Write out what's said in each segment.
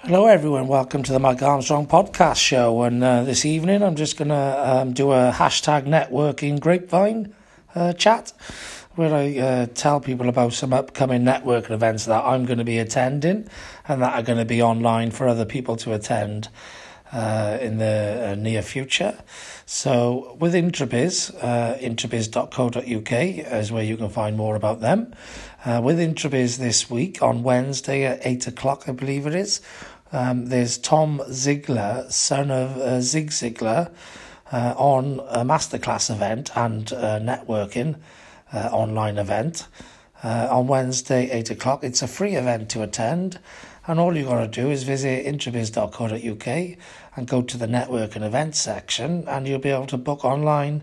Hello, everyone. Welcome to the Mike Armstrong podcast show. And uh, this evening, I'm just going to um, do a hashtag networking grapevine uh, chat where I uh, tell people about some upcoming networking events that I'm going to be attending and that are going to be online for other people to attend uh, in the uh, near future. So, with Introbiz, uh, introbiz.co.uk is where you can find more about them. Uh, with Introbiz this week on Wednesday at 8 o'clock, I believe it is, um, there's Tom Ziglar, son of uh, Zig Ziglar, uh, on a masterclass event and uh, networking online event uh, on Wednesday, 8 o'clock. It's a free event to attend, and all you've got to do is visit introbiz.co.uk and go to the network and events section, and you'll be able to book online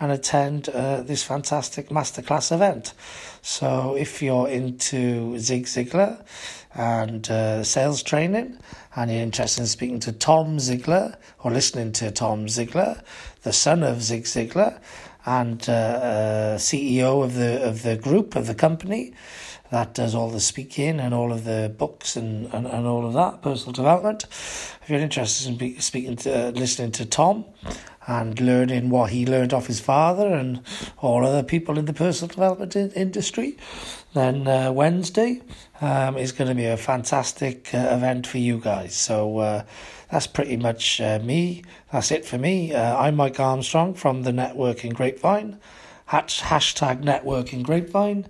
and attend uh, this fantastic masterclass event. So, if you're into Zig Ziglar and uh, sales training, and you're interested in speaking to Tom Ziglar or listening to Tom Ziglar, the son of Zig Ziglar, and uh, uh, CEO of the of the group of the company that does all the speaking and all of the books and, and, and all of that personal development. If you're interested in speaking to uh, listening to Tom and learning what he learned off his father and all other people in the personal development in, industry, then uh, Wednesday um, is going to be a fantastic uh, event for you guys. So uh, that's pretty much uh, me. That's it for me. Uh, I'm Mike Armstrong from the Networking Grapevine, Hatch, hashtag Networking Grapevine,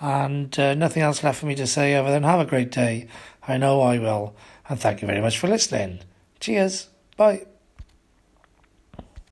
and uh, nothing else left for me to say other than have a great day. I know I will, and thank you very much for listening. Cheers. Bye.